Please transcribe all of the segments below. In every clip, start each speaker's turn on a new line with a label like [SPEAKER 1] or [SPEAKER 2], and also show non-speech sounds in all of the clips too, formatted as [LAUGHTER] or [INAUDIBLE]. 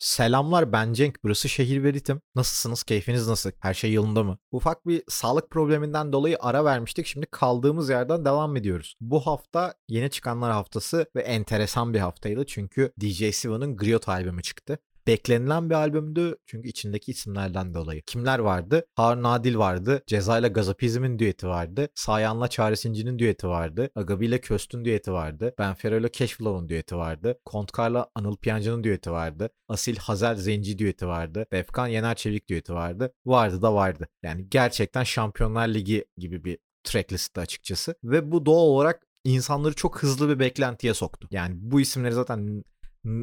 [SPEAKER 1] Selamlar ben Cenk. Burası Şehir ve Ritim. Nasılsınız? Keyfiniz nasıl? Her şey yolunda mı? Ufak bir sağlık probleminden dolayı ara vermiştik. Şimdi kaldığımız yerden devam ediyoruz. Bu hafta yeni çıkanlar haftası ve enteresan bir haftaydı. Çünkü DJ Siva'nın Griot albümü çıktı beklenilen bir albümdü çünkü içindeki isimlerden dolayı. Kimler vardı? Harun Adil vardı. Ceza ile Gazapizm'in düeti vardı. Sayan'la Çaresinci'nin düeti vardı. Agabi ile Köst'ün düeti vardı. Benfero ile Cashflow'un düeti vardı. Kontkar'la Anıl Piyancı'nın düeti vardı. Asil Hazel Zenci düeti vardı. Defkan Yener Çevik düeti vardı. Vardı da vardı. Yani gerçekten Şampiyonlar Ligi gibi bir tracklistti açıkçası. Ve bu doğal olarak insanları çok hızlı bir beklentiye soktu. Yani bu isimleri zaten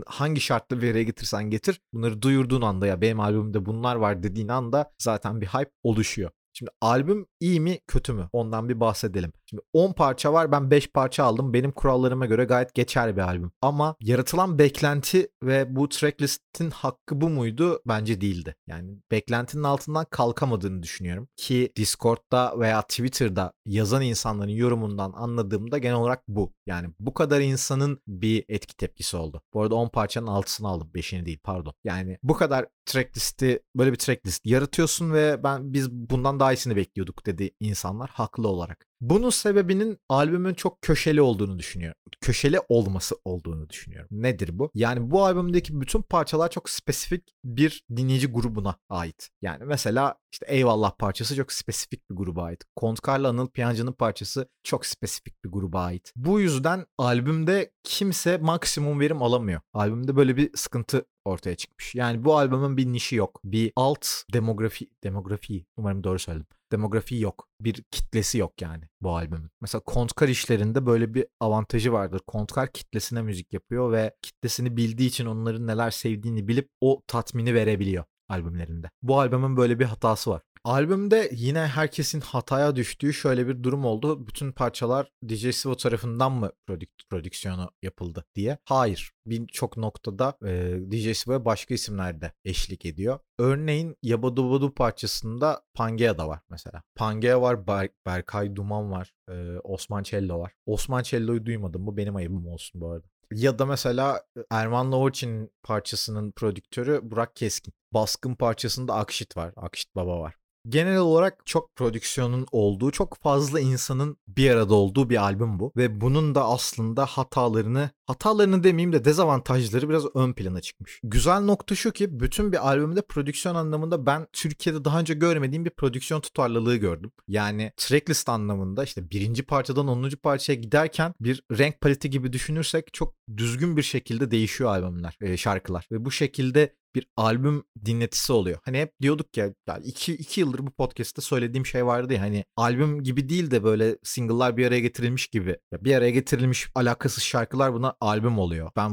[SPEAKER 1] hangi şartlı bir yere getirsen getir bunları duyurduğun anda ya benim albümümde bunlar var dediğin anda zaten bir hype oluşuyor. Şimdi albüm iyi mi kötü mü? Ondan bir bahsedelim. Şimdi 10 parça var ben 5 parça aldım. Benim kurallarıma göre gayet geçerli bir albüm. Ama yaratılan beklenti ve bu tracklist'in hakkı bu muydu? Bence değildi. Yani beklentinin altından kalkamadığını düşünüyorum. Ki Discord'da veya Twitter'da yazan insanların yorumundan anladığımda genel olarak bu. Yani bu kadar insanın bir etki tepkisi oldu. Bu arada 10 parçanın 6'sını aldım. 5'ini değil pardon. Yani bu kadar tracklist'i böyle bir tracklist yaratıyorsun ve ben biz bundan daha iyisini bekliyorduk dedi insanlar haklı olarak. Bunun sebebinin albümün çok köşeli olduğunu düşünüyorum. Köşeli olması olduğunu düşünüyorum. Nedir bu? Yani bu albümdeki bütün parçalar çok spesifik bir dinleyici grubuna ait. Yani mesela işte Eyvallah parçası çok spesifik bir gruba ait. Kontkar'la Anıl Piyancı'nın parçası çok spesifik bir gruba ait. Bu yüzden albümde kimse maksimum verim alamıyor. Albümde böyle bir sıkıntı ortaya çıkmış. Yani bu albümün bir nişi yok. Bir alt demografi demografi umarım doğru söyledim. Demografi yok. Bir kitlesi yok yani bu albümün. Mesela Kontkar işlerinde böyle bir avantajı vardır. Kontkar kitlesine müzik yapıyor ve kitlesini bildiği için onların neler sevdiğini bilip o tatmini verebiliyor albümlerinde. Bu albümün böyle bir hatası var. Albümde yine herkesin hataya düştüğü şöyle bir durum oldu. Bütün parçalar DJ Sivo tarafından mı prodük- prodüksiyonu yapıldı diye. Hayır. Birçok noktada e, DJ Sivo'ya başka isimler de eşlik ediyor. Örneğin Yabadubadu parçasında Pangea da var mesela. Pangea var, Ber- Berkay Duman var, e, Osman Cello var. Osman Cello'yu duymadım. Bu benim ayıbım olsun bu arada. Ya da mesela Erman Lovoç'in parçasının prodüktörü Burak Keskin. Baskın parçasında Akşit var. Akşit Baba var genel olarak çok prodüksiyonun olduğu, çok fazla insanın bir arada olduğu bir albüm bu. Ve bunun da aslında hatalarını, hatalarını demeyeyim de dezavantajları biraz ön plana çıkmış. Güzel nokta şu ki bütün bir albümde prodüksiyon anlamında ben Türkiye'de daha önce görmediğim bir prodüksiyon tutarlılığı gördüm. Yani tracklist anlamında işte birinci parçadan onuncu parçaya giderken bir renk paleti gibi düşünürsek çok düzgün bir şekilde değişiyor albümler, şarkılar. Ve bu şekilde bir albüm dinletisi oluyor. Hani hep diyorduk ya yani iki, iki yıldır bu podcast'te söylediğim şey vardı ya hani albüm gibi değil de böyle single'lar bir araya getirilmiş gibi. Bir araya getirilmiş alakasız şarkılar buna albüm oluyor. Ben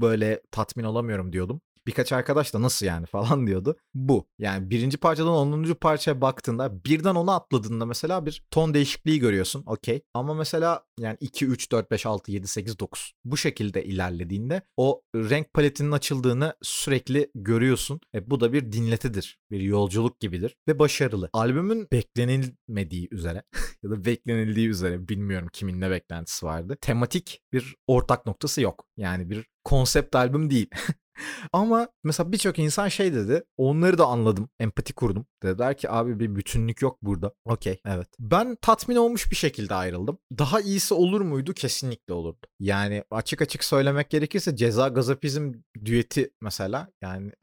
[SPEAKER 1] böyle tatmin olamıyorum diyordum birkaç arkadaş da nasıl yani falan [LAUGHS] diyordu. Bu. Yani birinci parçadan onuncu parçaya baktığında birden onu atladığında mesela bir ton değişikliği görüyorsun. Okey. Ama mesela yani 2, 3, 4, 5, 6, 7, 8, 9 bu şekilde ilerlediğinde o renk paletinin açıldığını sürekli görüyorsun. E, bu da bir dinletidir. Bir yolculuk gibidir ve başarılı. Albümün beklenilmediği üzere [LAUGHS] ya da beklenildiği üzere bilmiyorum kimin ne beklentisi vardı. Tematik bir ortak noktası yok. Yani bir konsept albüm değil. [LAUGHS] Ama mesela birçok insan şey dedi. Onları da anladım. Empati kurdum. Dediler ki abi bir bütünlük yok burada. Okey evet. Ben tatmin olmuş bir şekilde ayrıldım. Daha iyisi olur muydu? Kesinlikle olurdu. Yani açık açık söylemek gerekirse ceza gazapizm düeti mesela yani [LAUGHS]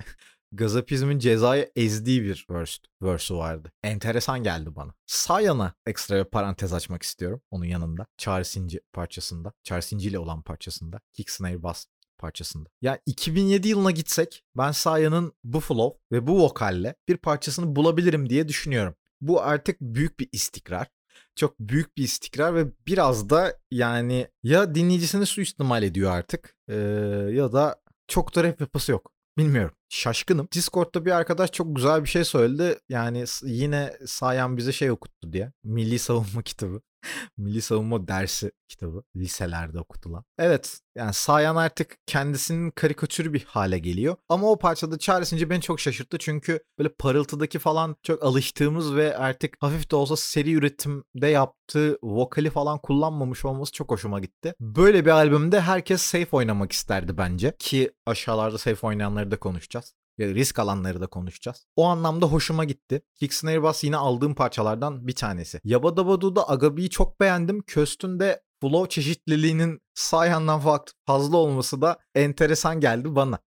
[SPEAKER 1] Gazapizm'in cezayı ezdiği bir verse, verse'ü vardı. Enteresan geldi bana. Sayan'a ekstra bir parantez açmak istiyorum. Onun yanında. Çaresinci parçasında. Çaresinci ile olan parçasında. Kick Snare Bass parçasında. Yani 2007 yılına gitsek ben Saya'nın bu flow ve bu vokalle bir parçasını bulabilirim diye düşünüyorum. Bu artık büyük bir istikrar. Çok büyük bir istikrar ve biraz da yani ya dinleyicisini suistimal ediyor artık ee, ya da çok da rap yapısı yok. Bilmiyorum. Şaşkınım. Discord'da bir arkadaş çok güzel bir şey söyledi. Yani yine Sayan bize şey okuttu diye. Milli Savunma kitabı. Milli Savunma Dersi kitabı. Liselerde okutulan. Evet yani Sayan artık kendisinin karikatürü bir hale geliyor. Ama o parçada çaresince beni çok şaşırttı. Çünkü böyle parıltıdaki falan çok alıştığımız ve artık hafif de olsa seri üretimde yaptığı vokali falan kullanmamış olması çok hoşuma gitti. Böyle bir albümde herkes safe oynamak isterdi bence. Ki aşağılarda safe oynayanları da konuşacağız risk alanları da konuşacağız. O anlamda hoşuma gitti. Kick Snare Bass yine aldığım parçalardan bir tanesi. Yabadabadu'da Agabi'yi çok beğendim. Köst'ün de flow çeşitliliğinin sağ yandan fazla olması da enteresan geldi bana.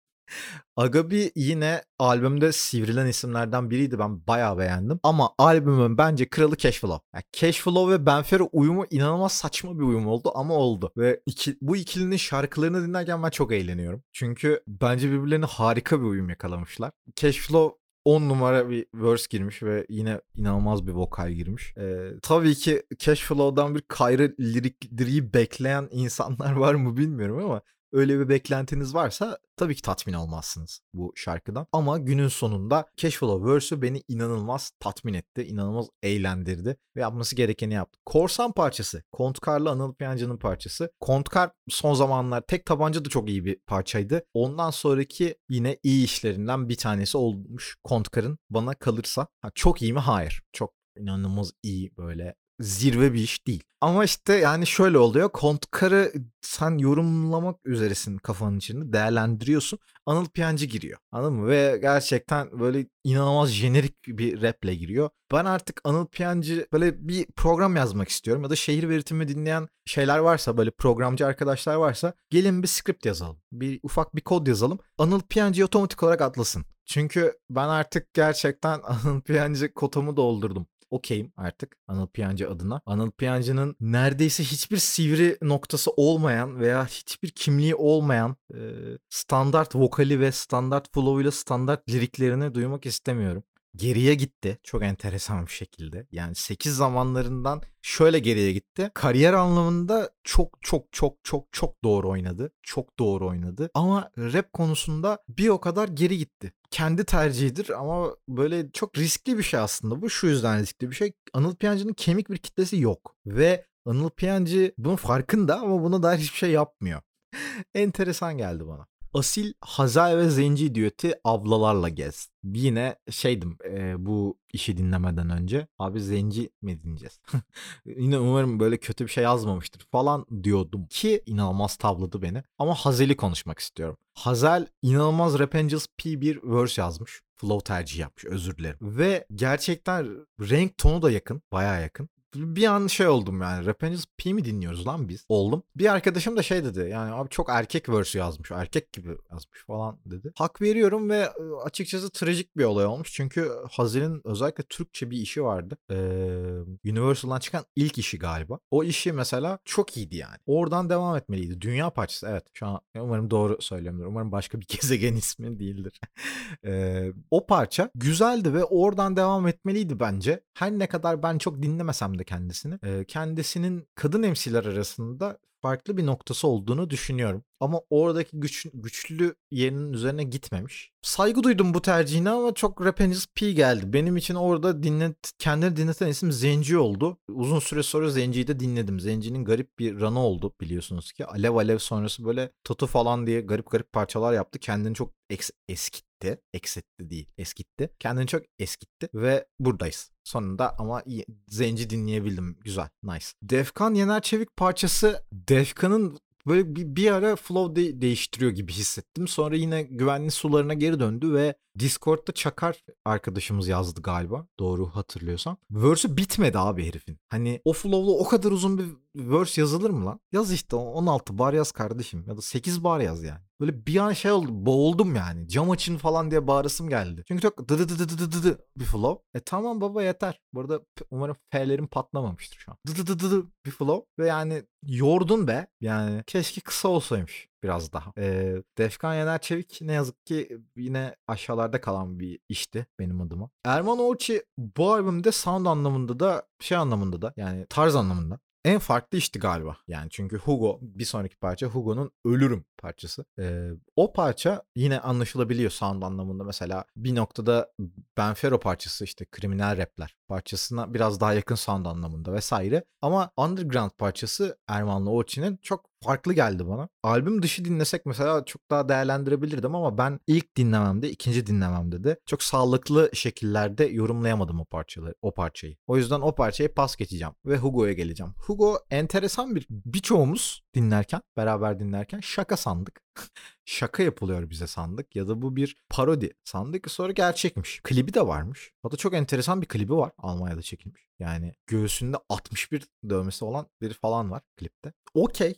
[SPEAKER 1] Agabi yine albümde sivrilen isimlerden biriydi. Ben bayağı beğendim. Ama albümün bence kralı Cashflow. Yani Cashflow ve Benfero uyumu inanılmaz saçma bir uyum oldu ama oldu. Ve iki, bu ikilinin şarkılarını dinlerken ben çok eğleniyorum. Çünkü bence birbirlerine harika bir uyum yakalamışlar. Cashflow 10 numara bir verse girmiş ve yine inanılmaz bir vokal girmiş. Ee, tabii ki Cashflow'dan bir Kayra lirikleri bekleyen insanlar [LAUGHS] var mı bilmiyorum ama öyle bir beklentiniz varsa tabii ki tatmin olmazsınız bu şarkıdan. Ama günün sonunda Cashflow Verse'ü beni inanılmaz tatmin etti. inanılmaz eğlendirdi ve yapması gerekeni yaptı. Korsan parçası. Kontkar'la Anıl Piyancı'nın parçası. Kontkar son zamanlar tek tabanca da çok iyi bir parçaydı. Ondan sonraki yine iyi işlerinden bir tanesi olmuş Kontkar'ın bana kalırsa. Ha, çok iyi mi? Hayır. Çok inanılmaz iyi böyle zirve bir iş değil. Ama işte yani şöyle oluyor. Kontkar'ı sen yorumlamak üzeresin kafanın içinde. Değerlendiriyorsun. Anıl Piyancı giriyor. Anladın mı? Ve gerçekten böyle inanılmaz jenerik bir raple giriyor. Ben artık Anıl Piyancı böyle bir program yazmak istiyorum. Ya da şehir veritimi dinleyen şeyler varsa böyle programcı arkadaşlar varsa gelin bir script yazalım. Bir ufak bir kod yazalım. Anıl Piyancı otomatik olarak atlasın. Çünkü ben artık gerçekten [LAUGHS] Anıl Piyancı kotamı doldurdum okeyim artık Anıl Piyancı adına. Anıl Piyancı'nın neredeyse hiçbir sivri noktası olmayan veya hiçbir kimliği olmayan e, standart vokali ve standart flow'uyla standart liriklerini duymak istemiyorum geriye gitti çok enteresan bir şekilde. Yani 8 zamanlarından şöyle geriye gitti. Kariyer anlamında çok çok çok çok çok doğru oynadı. Çok doğru oynadı. Ama rap konusunda bir o kadar geri gitti. Kendi tercihidir ama böyle çok riskli bir şey aslında bu. Şu yüzden riskli bir şey. Anıl Piyancı'nın kemik bir kitlesi yok. Ve Anıl Piyancı bunun farkında ama buna dair hiçbir şey yapmıyor. [LAUGHS] enteresan geldi bana. Asil Hazal ve Zenci düeti ablalarla gez. Yine şeydim e, bu işi dinlemeden önce abi Zenci mi dinleyeceğiz? [LAUGHS] Yine umarım böyle kötü bir şey yazmamıştır falan diyordum ki inanılmaz tavladı beni. Ama Hazel'i konuşmak istiyorum. Hazel inanılmaz Rap Angels P1 verse yazmış. Flow tercih yapmış özür dilerim. Ve gerçekten renk tonu da yakın. Baya yakın bir an şey oldum yani. Rap P mi dinliyoruz lan biz? Oldum. Bir arkadaşım da şey dedi. Yani abi çok erkek verse yazmış. Erkek gibi yazmış falan dedi. Hak veriyorum ve açıkçası trajik bir olay olmuş. Çünkü Hazil'in özellikle Türkçe bir işi vardı. Ee, Universal'dan çıkan ilk işi galiba. O işi mesela çok iyiydi yani. Oradan devam etmeliydi. Dünya parçası evet. Şu an umarım doğru söylüyorumdur. Umarım başka bir [LAUGHS] gezegen ismi değildir. [LAUGHS] ee, o parça güzeldi ve oradan devam etmeliydi bence. Her ne kadar ben çok dinlemesem de de kendisini. E, kendisinin kadın emsiler arasında farklı bir noktası olduğunu düşünüyorum. Ama oradaki güç, güçlü yerinin üzerine gitmemiş. Saygı duydum bu tercihine ama çok Rapengers P geldi. Benim için orada dinlet, kendini dinleten isim Zenci oldu. Uzun süre sonra Zenci'yi de dinledim. Zenci'nin garip bir ranı oldu biliyorsunuz ki. Alev Alev sonrası böyle Tatu falan diye garip garip parçalar yaptı. Kendini çok eks, eskitti. Eksetti değil eskitti. Kendini çok eskitti ve buradayız. Sonunda ama Zenci dinleyebildim. Güzel. Nice. Defkan Yener Çevik parçası Defkan'ın böyle bir, bir ara flow de- değiştiriyor gibi hissettim. Sonra yine güvenli sularına geri döndü ve Discord'da Çakar arkadaşımız yazdı galiba. Doğru hatırlıyorsam. Verse'ü bitmedi abi herifin. Hani o flow'lu o kadar uzun bir verse yazılır mı lan? Yaz işte 16 bar yaz kardeşim ya da 8 bar yaz yani. Böyle bir an şey oldu boğuldum yani. Cam açın falan diye bağırısım geldi. Çünkü çok dı dı dı dı dı dı dı bir flow. E tamam baba yeter. Bu arada umarım F'lerim patlamamıştır şu an. Dı dı dı dı dı bir flow. Ve yani yordun be. Yani keşke kısa olsaymış biraz daha. E, Defkan Yener Çevik ne yazık ki yine aşağılarda kalan bir işti benim adıma. Erman Orçi bu albümde sound anlamında da şey anlamında da yani tarz anlamında en farklı işti galiba. Yani çünkü Hugo bir sonraki parça Hugo'nun Ölürüm parçası. Ee, o parça yine anlaşılabiliyor sound anlamında. Mesela bir noktada Benfero parçası işte kriminal rapler parçasına biraz daha yakın sound anlamında vesaire. Ama Underground parçası Erman'la Orçin'in çok farklı geldi bana. Albüm dışı dinlesek mesela çok daha değerlendirebilirdim ama ben ilk dinlememde, ikinci dinlememde de çok sağlıklı şekillerde yorumlayamadım o parçaları, o parçayı. O yüzden o parçayı pas geçeceğim ve Hugo'ya geleceğim. Hugo enteresan bir birçoğumuz dinlerken, beraber dinlerken şaka sandık. [LAUGHS] şaka yapılıyor bize sandık ya da bu bir parodi sandık sonra gerçekmiş. Klibi de varmış. Hatta çok enteresan bir klibi var Almanya'da çekilmiş. Yani göğsünde 61 dövmesi olan biri falan var klipte. Okey.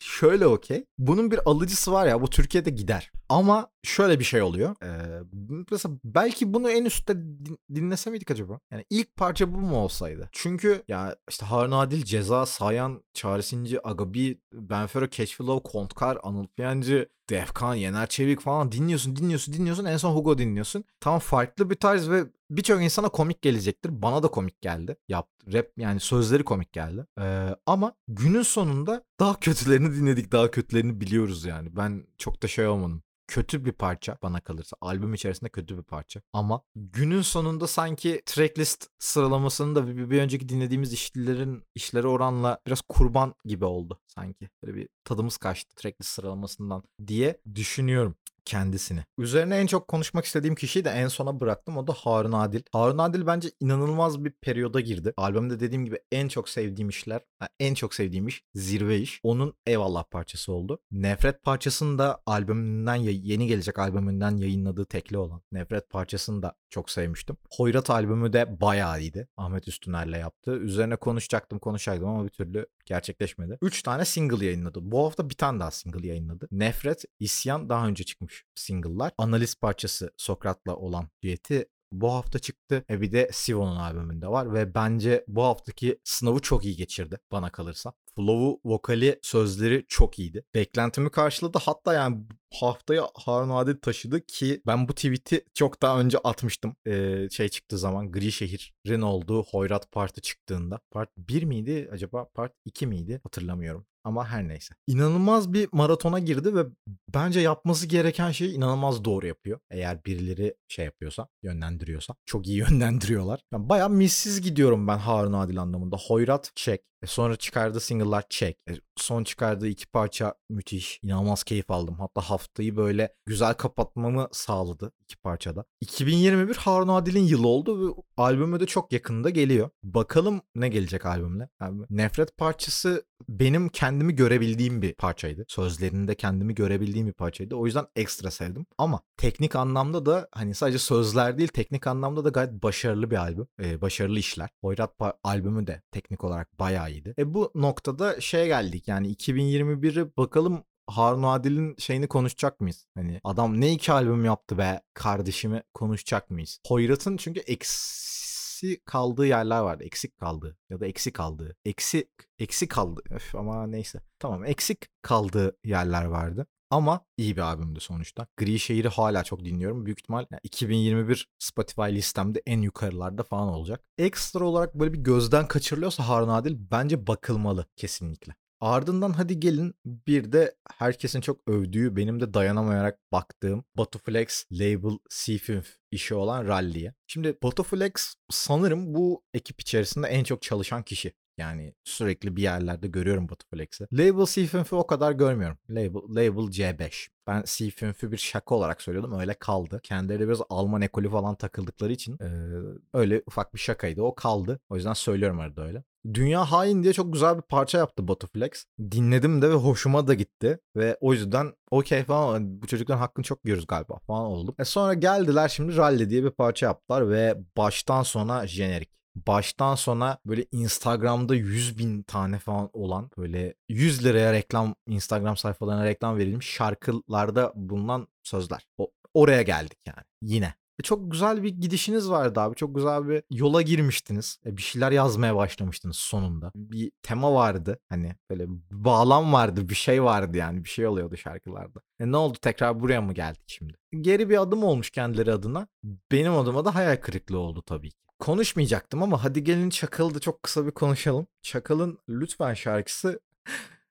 [SPEAKER 1] Şöyle okey. Bunun bir alıcısı var ya bu Türkiye'de gider. Ama şöyle bir şey oluyor. Ee, mesela belki bunu en üstte din- dinlese miydik acaba? Yani ilk parça bu mu olsaydı? Çünkü ya işte Harun Adil, Ceza, Sayan, Çaresinci, Agabi, Benfero, Keşfilov, Kontkar, Anıl Piyancı, Defkan, Yener Çevik falan dinliyorsun, dinliyorsun, dinliyorsun. En son Hugo dinliyorsun. Tamam farklı bir tarz ve birçok insana komik gelecektir. Bana da komik geldi. Yap, rap yani sözleri komik geldi. Ee, ama günün sonunda daha kötülerini dinledik, daha kötülerini biliyoruz yani. Ben çok da şey olmadım kötü bir parça bana kalırsa. Albüm içerisinde kötü bir parça. Ama günün sonunda sanki tracklist sıralamasının da bir, bir önceki dinlediğimiz işlerin işleri oranla biraz kurban gibi oldu sanki. Böyle bir tadımız kaçtı tracklist sıralamasından diye düşünüyorum kendisini. Üzerine en çok konuşmak istediğim kişiyi de en sona bıraktım. O da Harun Adil. Harun Adil bence inanılmaz bir periyoda girdi. Albümde dediğim gibi en çok sevdiğim işler, en çok sevdiğim iş zirve iş. Onun eyvallah parçası oldu. Nefret parçasını da albümünden yeni gelecek albümünden yayınladığı tekli olan Nefret parçasını da çok sevmiştim. Hoyrat albümü de bayağı iyiydi. Ahmet Üstüner'le yaptı. Üzerine konuşacaktım konuşacaktım ama bir türlü gerçekleşmedi. 3 tane single yayınladı. Bu hafta bir tane daha single yayınladı. Nefret, İsyan daha önce çıkmış single'lar. Analiz parçası Sokrat'la olan düeti bu hafta çıktı. E bir de Sivo'nun albümünde var ve bence bu haftaki sınavı çok iyi geçirdi bana kalırsa. Flow'u, vokali, sözleri çok iyiydi. Beklentimi karşıladı. Hatta yani haftaya Harun Adil taşıdı ki ben bu tweet'i çok daha önce atmıştım. Ee, şey çıktığı zaman Gri Şehir'in olduğu Hoyrat Partı çıktığında. Part 1 miydi acaba? Part 2 miydi? Hatırlamıyorum. Ama her neyse. İnanılmaz bir maratona girdi ve bence yapması gereken şeyi inanılmaz doğru yapıyor. Eğer birileri şey yapıyorsa, yönlendiriyorsa. Çok iyi [LAUGHS] yönlendiriyorlar. Yani bayağı missiz gidiyorum ben Harun Adil anlamında. Hoyrat çek. E sonra çıkardığı single'lar çek. E son çıkardığı iki parça müthiş. İnanılmaz keyif aldım. Hatta haftayı böyle güzel kapatmamı sağladı iki parçada. 2021 Harun Adil'in yılı oldu ve albümü de çok yakında geliyor. Bakalım ne gelecek albümle. Yani Nefret parçası benim kendimi görebildiğim bir parçaydı. Sözlerinde kendimi görebildiğim bir parçaydı. O yüzden ekstra sevdim. Ama teknik anlamda da hani sadece sözler değil teknik anlamda da gayet başarılı bir albüm. Ee, başarılı işler. Hoyrat albümü de teknik olarak bayağı iyiydi. E bu noktada şeye geldik yani 2021'i bakalım Harun Adil'in şeyini konuşacak mıyız? Hani adam ne iki albüm yaptı be kardeşimi konuşacak mıyız? Hoyrat'ın çünkü eksi kaldığı yerler vardı. Eksik kaldığı ya da eksik kaldığı. Eksik eksik kaldı. Öf, ama neyse. Tamam eksik kaldığı yerler vardı. Ama iyi bir albümdü sonuçta. Gri Şehir'i hala çok dinliyorum. Büyük ihtimal yani 2021 Spotify listemde en yukarılarda falan olacak. Ekstra olarak böyle bir gözden kaçırılıyorsa Harun Adil bence bakılmalı kesinlikle. Ardından hadi gelin bir de herkesin çok övdüğü benim de dayanamayarak baktığım Batuflex Label C5 işi olan Rally'ye. Şimdi Batuflex sanırım bu ekip içerisinde en çok çalışan kişi. Yani sürekli bir yerlerde görüyorum Batuflex'i. Label C5'ü o kadar görmüyorum. Label, label C5. Ben C5'ü bir şaka olarak söylüyordum. Öyle kaldı. Kendileri biraz Alman ekolü falan takıldıkları için e, öyle ufak bir şakaydı. O kaldı. O yüzden söylüyorum arada öyle. Dünya Hain diye çok güzel bir parça yaptı Batuflex. Dinledim de ve hoşuma da gitti. Ve o yüzden okey falan bu çocukların hakkını çok görüyoruz galiba falan oldum. E sonra geldiler şimdi Rally diye bir parça yaptılar ve baştan sona jenerik baştan sona böyle Instagram'da 100 bin tane falan olan böyle 100 liraya reklam Instagram sayfalarına reklam verilmiş şarkılarda bulunan sözler. O, oraya geldik yani yine. E çok güzel bir gidişiniz vardı abi. Çok güzel bir yola girmiştiniz. E bir şeyler yazmaya başlamıştınız sonunda. Bir tema vardı. Hani böyle bağlam vardı. Bir şey vardı yani. Bir şey oluyordu şarkılarda. E ne oldu? Tekrar buraya mı geldik şimdi? Geri bir adım olmuş kendileri adına. Benim adıma da hayal kırıklığı oldu tabii ki konuşmayacaktım ama hadi gelin Çakal'ı da çok kısa bir konuşalım. Çakal'ın Lütfen şarkısı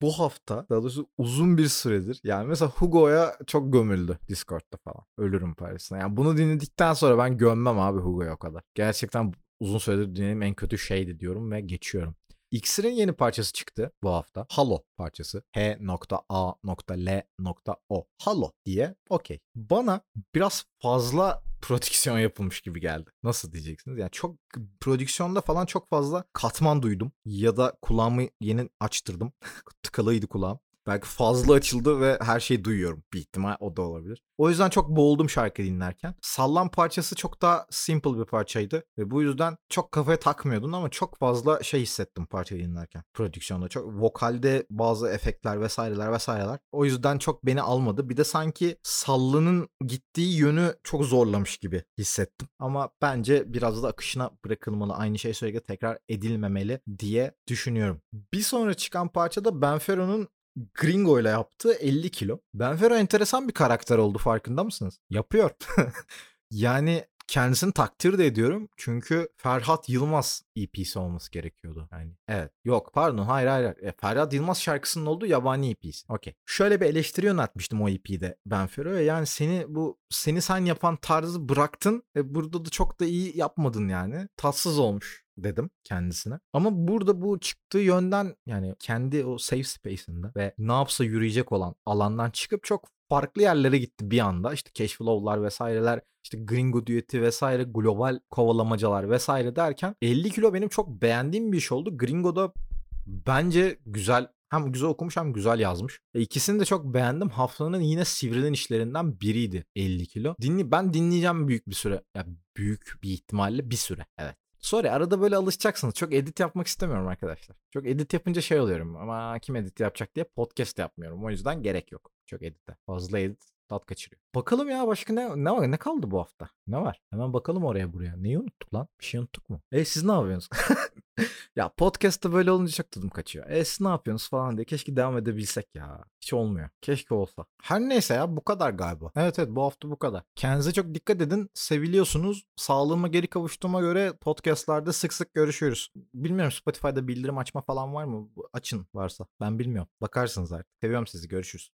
[SPEAKER 1] bu hafta daha doğrusu uzun bir süredir yani mesela Hugo'ya çok gömüldü Discord'da falan. Ölürüm Paris'ine. Yani bunu dinledikten sonra ben gömmem abi Hugo'ya o kadar. Gerçekten uzun süredir dinlediğim en kötü şeydi diyorum ve geçiyorum. İksir'in yeni parçası çıktı bu hafta. Halo parçası. H.A.L.O. Halo diye okey. Bana biraz fazla prodüksiyon yapılmış gibi geldi. Nasıl diyeceksiniz? Yani çok prodüksiyonda falan çok fazla katman duydum. Ya da kulağımı yeni açtırdım. [LAUGHS] Tıkalıydı kulağım. Belki fazla açıldı ve her şeyi duyuyorum. Bir ihtimal o da olabilir. O yüzden çok boğuldum şarkı dinlerken. Sallan parçası çok daha simple bir parçaydı. Ve bu yüzden çok kafaya takmıyordun ama çok fazla şey hissettim parçayı dinlerken. Prodüksiyonda çok vokalde bazı efektler vesaireler vesaireler. O yüzden çok beni almadı. Bir de sanki Sallı'nın gittiği yönü çok zorlamış gibi hissettim. Ama bence biraz da akışına bırakılmalı. Aynı şey sürekli tekrar edilmemeli diye düşünüyorum. Bir sonra çıkan parçada Benfero'nun Gringo ile yaptığı 50 kilo. Benfero enteresan bir karakter oldu farkında mısınız? Yapıyor. [LAUGHS] yani kendisini takdir de ediyorum. Çünkü Ferhat Yılmaz EP'si olması gerekiyordu. Yani evet. Yok pardon hayır hayır. E, Ferhat Yılmaz şarkısının olduğu yabani EP'si. Okey. Şöyle bir eleştiri yöneltmiştim o EP'de Benfero'ya. Yani seni bu seni sen yapan tarzı bıraktın ve burada da çok da iyi yapmadın yani. Tatsız olmuş dedim kendisine. Ama burada bu çıktığı yönden yani kendi o safe space'inde ve ne yapsa yürüyecek olan alandan çıkıp çok farklı yerlere gitti bir anda. İşte Cashflow'lar vesaireler, işte Gringo düeti vesaire, global kovalamacalar vesaire derken 50 kilo benim çok beğendiğim bir iş oldu. Gringo'da bence güzel hem güzel okumuş hem güzel yazmış. E ikisini de çok beğendim. Haftanın yine sivrilen işlerinden biriydi 50 kilo. Dinli, ben dinleyeceğim büyük bir süre. Ya büyük bir ihtimalle bir süre. Evet. Sorry arada böyle alışacaksınız. Çok edit yapmak istemiyorum arkadaşlar. Çok edit yapınca şey oluyorum ama kim edit yapacak diye podcast yapmıyorum. O yüzden gerek yok. Çok editte. Fazla edit tat kaçırıyor. Bakalım ya başka ne, ne var? Ne kaldı bu hafta? Ne var? Hemen bakalım oraya buraya. Neyi unuttuk lan? Bir şey unuttuk mu? E siz ne yapıyorsunuz? [LAUGHS] ya podcast'ta böyle olunca çok tadım kaçıyor. E siz ne yapıyorsunuz falan diye. Keşke devam edebilsek ya. Hiç olmuyor. Keşke olsa. Her neyse ya bu kadar galiba. Evet evet bu hafta bu kadar. Kendinize çok dikkat edin. Seviliyorsunuz. Sağlığıma geri kavuştuğuma göre podcast'larda sık sık görüşüyoruz. Bilmiyorum Spotify'da bildirim açma falan var mı? Açın varsa. Ben bilmiyorum. Bakarsınız artık. Seviyorum sizi. Görüşürüz.